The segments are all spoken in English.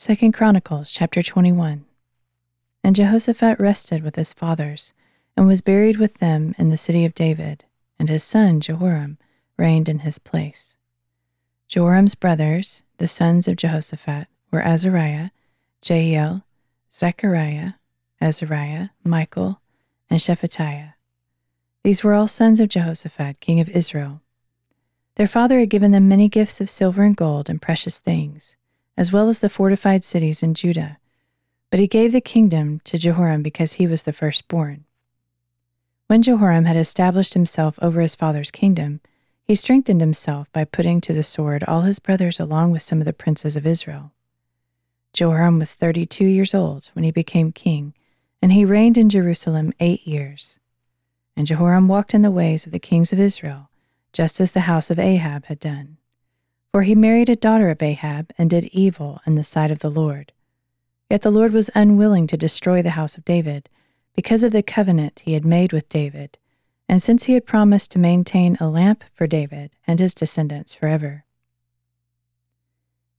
Second Chronicles chapter 21. And Jehoshaphat rested with his fathers, and was buried with them in the city of David, and his son Jehoram reigned in his place. Joram's brothers, the sons of Jehoshaphat, were Azariah, Jehiel, Zechariah, Azariah, Michael, and Shephatiah. These were all sons of Jehoshaphat, king of Israel. Their father had given them many gifts of silver and gold and precious things as well as the fortified cities in Judah. But he gave the kingdom to Jehoram because he was the firstborn. When Jehoram had established himself over his father's kingdom, he strengthened himself by putting to the sword all his brothers along with some of the princes of Israel. Jehoram was thirty two years old when he became king, and he reigned in Jerusalem eight years. And Jehoram walked in the ways of the kings of Israel, just as the house of Ahab had done. For he married a daughter of Ahab and did evil in the sight of the Lord. Yet the Lord was unwilling to destroy the house of David because of the covenant he had made with David, and since he had promised to maintain a lamp for David and his descendants forever.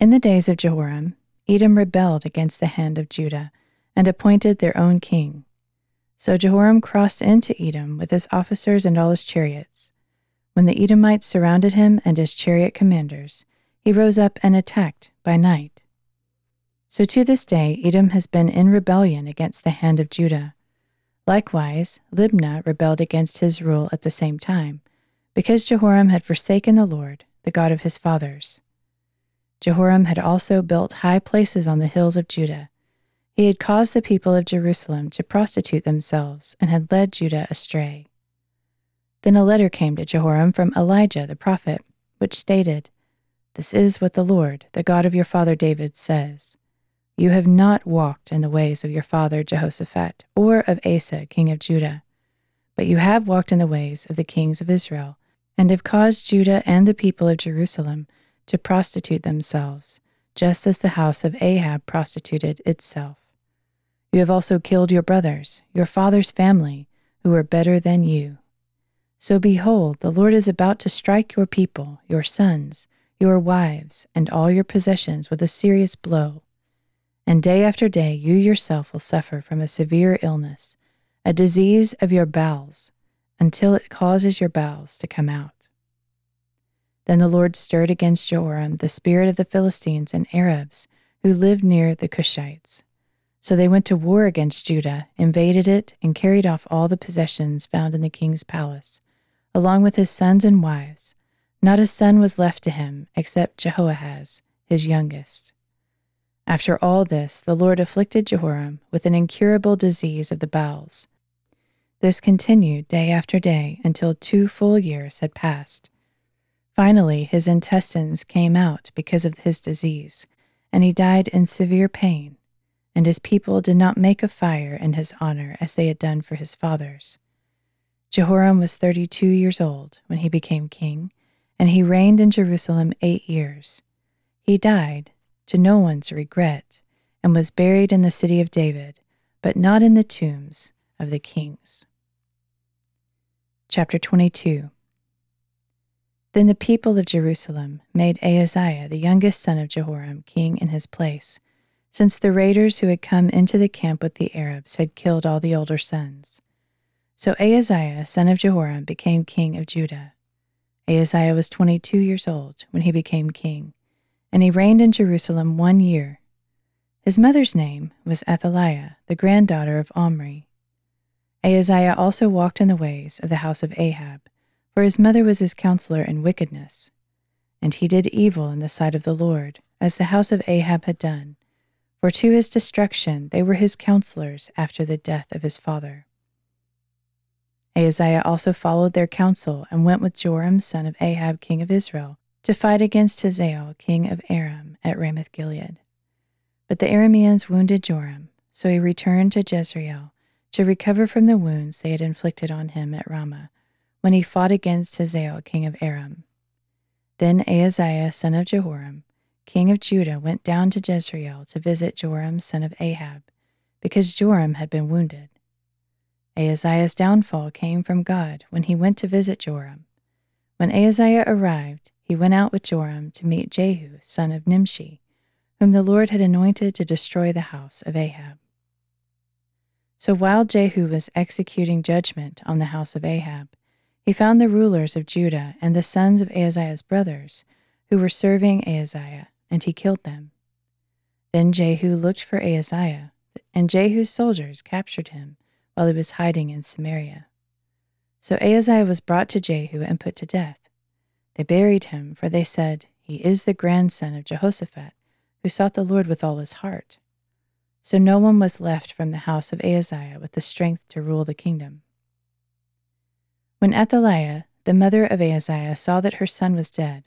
In the days of Jehoram, Edom rebelled against the hand of Judah and appointed their own king. So Jehoram crossed into Edom with his officers and all his chariots. When the Edomites surrounded him and his chariot commanders, he rose up and attacked by night. So to this day, Edom has been in rebellion against the hand of Judah. Likewise, Libnah rebelled against his rule at the same time, because Jehoram had forsaken the Lord, the God of his fathers. Jehoram had also built high places on the hills of Judah. He had caused the people of Jerusalem to prostitute themselves and had led Judah astray. Then a letter came to Jehoram from Elijah the prophet, which stated, This is what the Lord, the God of your father David, says You have not walked in the ways of your father Jehoshaphat or of Asa, king of Judah, but you have walked in the ways of the kings of Israel, and have caused Judah and the people of Jerusalem to prostitute themselves, just as the house of Ahab prostituted itself. You have also killed your brothers, your father's family, who were better than you. So behold, the Lord is about to strike your people, your sons, your wives, and all your possessions with a serious blow. And day after day you yourself will suffer from a severe illness, a disease of your bowels, until it causes your bowels to come out. Then the Lord stirred against Joram the spirit of the Philistines and Arabs who lived near the Cushites. So they went to war against Judah, invaded it, and carried off all the possessions found in the king's palace along with his sons and wives. Not a son was left to him except Jehoahaz, his youngest. After all this, the Lord afflicted Jehoram with an incurable disease of the bowels. This continued day after day until two full years had passed. Finally, his intestines came out because of his disease, and he died in severe pain, and his people did not make a fire in his honor as they had done for his fathers. Jehoram was 32 years old when he became king, and he reigned in Jerusalem eight years. He died, to no one's regret, and was buried in the city of David, but not in the tombs of the kings. Chapter 22 Then the people of Jerusalem made Ahaziah, the youngest son of Jehoram, king in his place, since the raiders who had come into the camp with the Arabs had killed all the older sons. So Ahaziah, son of Jehoram, became king of Judah. Ahaziah was 22 years old when he became king, and he reigned in Jerusalem one year. His mother's name was Athaliah, the granddaughter of Omri. Ahaziah also walked in the ways of the house of Ahab, for his mother was his counselor in wickedness. And he did evil in the sight of the Lord, as the house of Ahab had done, for to his destruction they were his counselors after the death of his father. Ahaziah also followed their counsel and went with Joram son of Ahab king of Israel to fight against Hazael king of Aram at Ramoth Gilead. But the Arameans wounded Joram, so he returned to Jezreel to recover from the wounds they had inflicted on him at Ramah when he fought against Hazael king of Aram. Then Ahaziah son of Jehoram, king of Judah, went down to Jezreel to visit Joram son of Ahab, because Joram had been wounded. Ahaziah's downfall came from God when he went to visit Joram. When Ahaziah arrived, he went out with Joram to meet Jehu, son of Nimshi, whom the Lord had anointed to destroy the house of Ahab. So while Jehu was executing judgment on the house of Ahab, he found the rulers of Judah and the sons of Ahaziah's brothers, who were serving Ahaziah, and he killed them. Then Jehu looked for Ahaziah, and Jehu's soldiers captured him while he was hiding in Samaria. So Ahaziah was brought to Jehu and put to death. They buried him, for they said, He is the grandson of Jehoshaphat, who sought the Lord with all his heart. So no one was left from the house of Ahaziah with the strength to rule the kingdom. When Athaliah, the mother of Ahaziah, saw that her son was dead,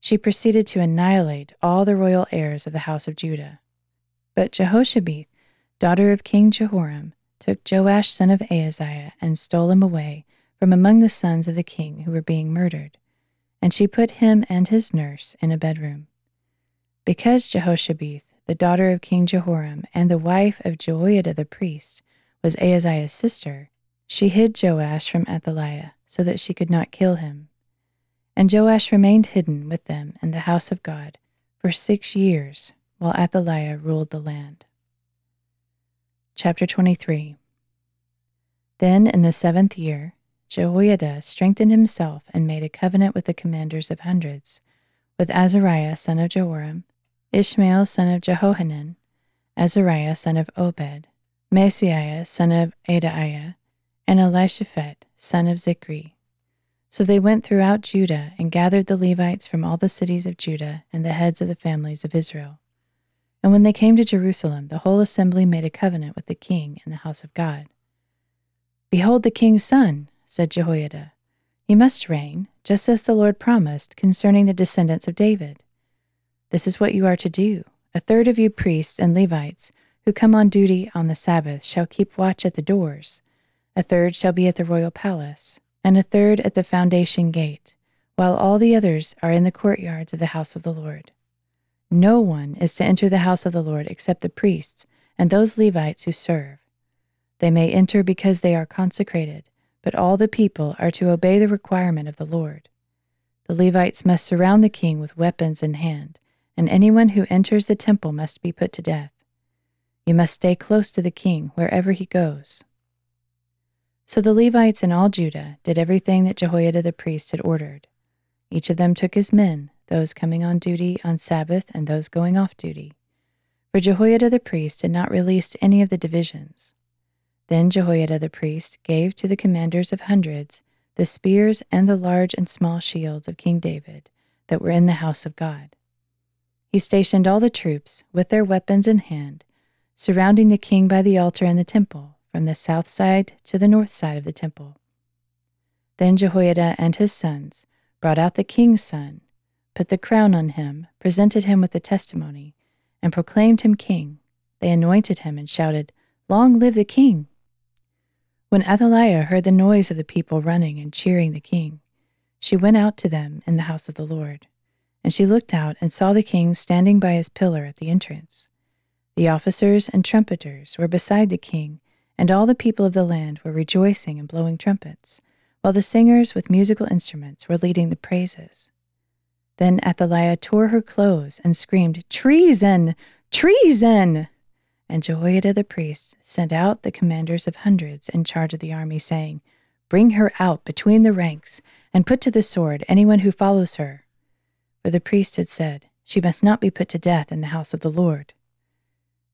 she proceeded to annihilate all the royal heirs of the house of Judah. But Jehoshabeth, daughter of King Jehoram, took Joash son of Ahaziah and stole him away from among the sons of the king who were being murdered, and she put him and his nurse in a bedroom. Because Jehoshabeth, the daughter of King Jehoram and the wife of Jehoiada the priest, was Ahaziah's sister, she hid Joash from Athaliah so that she could not kill him. And Joash remained hidden with them in the house of God for six years while Athaliah ruled the land. Chapter 23 Then in the seventh year, Jehoiada strengthened himself and made a covenant with the commanders of hundreds, with Azariah son of Jeroham, Ishmael son of Jehohanan, Azariah son of Obed, Maaseiah son of Adaiah, and Elishaphat son of Zichri. So they went throughout Judah and gathered the Levites from all the cities of Judah and the heads of the families of Israel. And when they came to Jerusalem, the whole assembly made a covenant with the king in the house of God. Behold the king's son, said Jehoiada. He must reign, just as the Lord promised concerning the descendants of David. This is what you are to do. A third of you priests and Levites who come on duty on the Sabbath shall keep watch at the doors. A third shall be at the royal palace, and a third at the foundation gate, while all the others are in the courtyards of the house of the Lord. No one is to enter the house of the Lord except the priests and those Levites who serve. They may enter because they are consecrated, but all the people are to obey the requirement of the Lord. The Levites must surround the king with weapons in hand and anyone who enters the temple must be put to death. You must stay close to the king wherever he goes. So the Levites and all Judah did everything that Jehoiada the priest had ordered. Each of them took his men, those coming on duty on Sabbath and those going off duty. For Jehoiada the priest had not released any of the divisions. Then Jehoiada the priest gave to the commanders of hundreds the spears and the large and small shields of King David that were in the house of God. He stationed all the troops, with their weapons in hand, surrounding the king by the altar and the temple, from the south side to the north side of the temple. Then Jehoiada and his sons brought out the king's son, put the crown on him, presented him with the testimony, and proclaimed him king. They anointed him and shouted, Long live the king! When Athaliah heard the noise of the people running and cheering the king, she went out to them in the house of the Lord and she looked out and saw the king standing by his pillar at the entrance. The officers and trumpeters were beside the king, and all the people of the land were rejoicing and blowing trumpets, while the singers with musical instruments were leading the praises. Then Athaliah tore her clothes and screamed, Treason! Treason! And Jehoiada the priest sent out the commanders of hundreds in charge of the army, saying, Bring her out between the ranks, and put to the sword anyone who follows her for the priest had said, She must not be put to death in the house of the Lord.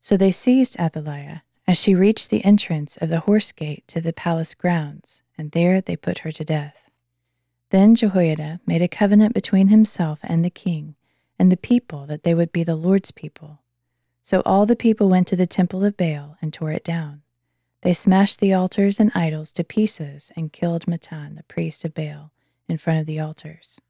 So they seized Athaliah as she reached the entrance of the horse gate to the palace grounds, and there they put her to death. Then Jehoiada made a covenant between himself and the king and the people that they would be the Lord's people. So all the people went to the temple of Baal and tore it down. They smashed the altars and idols to pieces and killed Mattan, the priest of Baal, in front of the altars.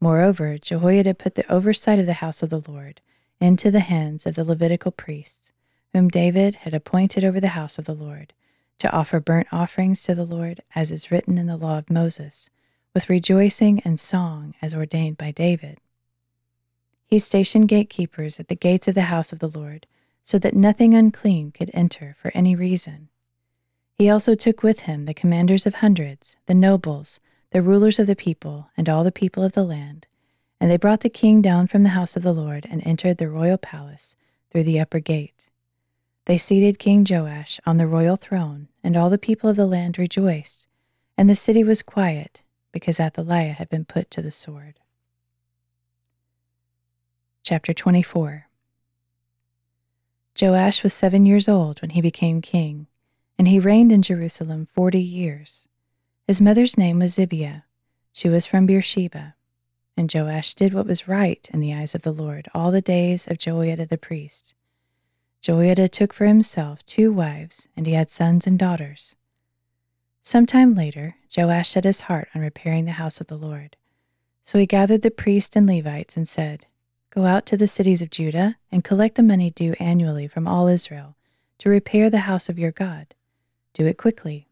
Moreover, Jehoiada put the oversight of the house of the Lord into the hands of the Levitical priests, whom David had appointed over the house of the Lord, to offer burnt offerings to the Lord, as is written in the law of Moses, with rejoicing and song as ordained by David. He stationed gatekeepers at the gates of the house of the Lord, so that nothing unclean could enter for any reason. He also took with him the commanders of hundreds, the nobles, the rulers of the people, and all the people of the land, And they brought the king down from the house of the Lord and entered the royal palace through the upper gate. They seated King Joash on the royal throne, and all the people of the land rejoiced, and the city was quiet, because Athaliah had been put to the sword. Chapter 24 Joash was seven years old when he became king, and he reigned in Jerusalem forty years. His mother's name was Zibiah. She was from Beersheba. And Joash did what was right in the eyes of the Lord all the days of Jehoiada the priest. Jehoiada took for himself two wives, and he had sons and daughters. Some time later, Joash set his heart on repairing the house of the Lord. So he gathered the priests and Levites and said, Go out to the cities of Judah and collect the money due annually from all Israel to repair the house of your God. Do it quickly.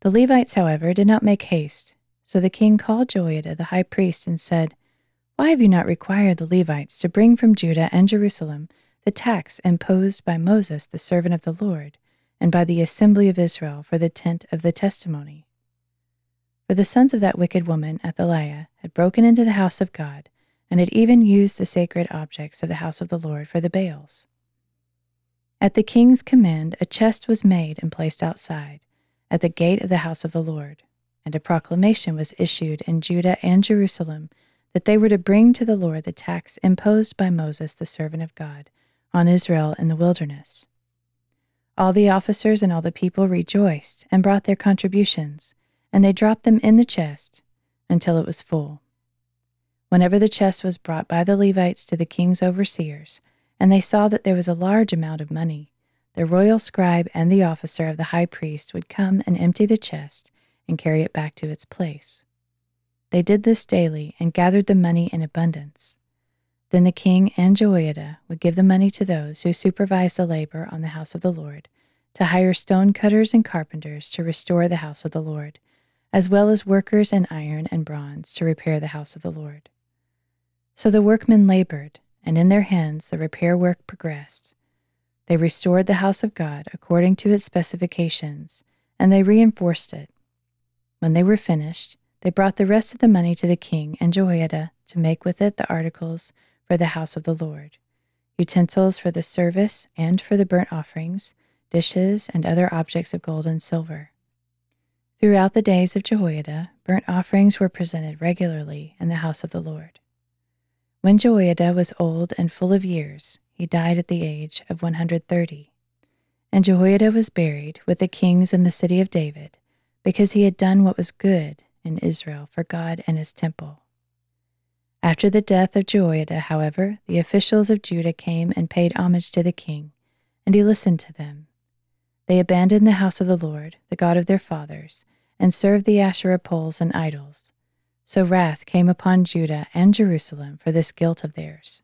The Levites, however, did not make haste. So the king called Joiada the high priest and said, Why have you not required the Levites to bring from Judah and Jerusalem the tax imposed by Moses, the servant of the Lord, and by the assembly of Israel for the tent of the testimony? For the sons of that wicked woman, Athaliah, had broken into the house of God and had even used the sacred objects of the house of the Lord for the Baals. At the king's command, a chest was made and placed outside, at the gate of the house of the Lord, and a proclamation was issued in Judah and Jerusalem that they were to bring to the Lord the tax imposed by Moses, the servant of God, on Israel in the wilderness. All the officers and all the people rejoiced and brought their contributions, and they dropped them in the chest until it was full. Whenever the chest was brought by the Levites to the king's overseers, and they saw that there was a large amount of money, the royal scribe and the officer of the high priest would come and empty the chest and carry it back to its place. They did this daily and gathered the money in abundance. Then the king and Jehoiada would give the money to those who supervised the labor on the house of the Lord, to hire stone cutters and carpenters to restore the house of the Lord, as well as workers in iron and bronze to repair the house of the Lord. So the workmen labored, and in their hands the repair work progressed. They restored the house of God according to its specifications, and they reinforced it. When they were finished, they brought the rest of the money to the king and Jehoiada to make with it the articles for the house of the Lord utensils for the service and for the burnt offerings, dishes, and other objects of gold and silver. Throughout the days of Jehoiada, burnt offerings were presented regularly in the house of the Lord. When Jehoiada was old and full of years, he died at the age of 130. And Jehoiada was buried with the kings in the city of David, because he had done what was good in Israel for God and his temple. After the death of Jehoiada, however, the officials of Judah came and paid homage to the king, and he listened to them. They abandoned the house of the Lord, the God of their fathers, and served the Asherah poles and idols. So wrath came upon Judah and Jerusalem for this guilt of theirs.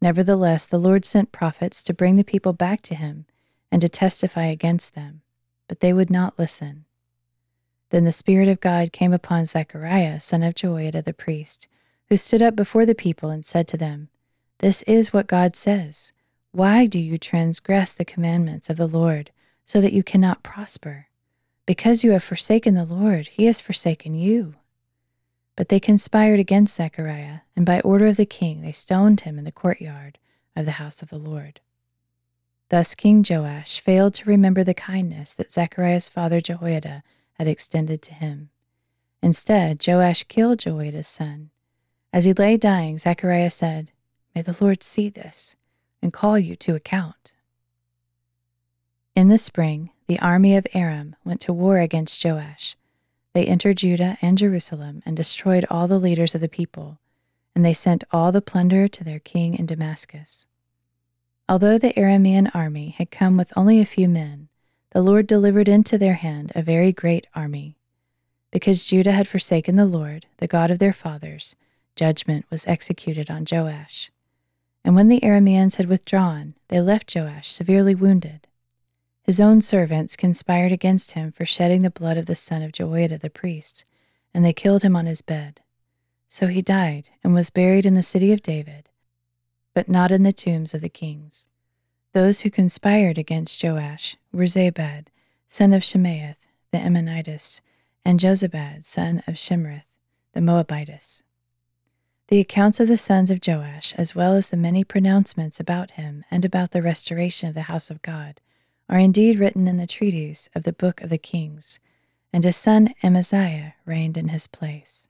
Nevertheless, the Lord sent prophets to bring the people back to him and to testify against them, but they would not listen. Then the Spirit of God came upon Zechariah, son of Jehoiada the priest, who stood up before the people and said to them, This is what God says. Why do you transgress the commandments of the Lord so that you cannot prosper? Because you have forsaken the Lord, he has forsaken you. But they conspired against Zechariah, and by order of the king they stoned him in the courtyard of the house of the Lord. Thus King Joash failed to remember the kindness that Zechariah's father Jehoiada had extended to him. Instead, Joash killed Jehoiada's son. As he lay dying, Zechariah said, May the Lord see this and call you to account. In the spring, the army of Aram went to war against Joash they entered Judah and Jerusalem and destroyed all the leaders of the people, and they sent all the plunder to their king in Damascus. Although the Aramean army had come with only a few men, the Lord delivered into their hand a very great army. Because Judah had forsaken the Lord, the God of their fathers, judgment was executed on Joash. And when the Arameans had withdrawn, they left Joash severely wounded. His own servants conspired against him for shedding the blood of the son of Jehoiada the priest, and they killed him on his bed. So he died and was buried in the city of David, but not in the tombs of the kings. Those who conspired against Joash were Zabad, son of Shimeath, the Ammonitess, and Jozabad, son of Shimrith, the Moabitess. The accounts of the sons of Joash, as well as the many pronouncements about him and about the restoration of the house of God, are indeed written in the treatise of the Book of the Kings, and his son Amaziah reigned in his place.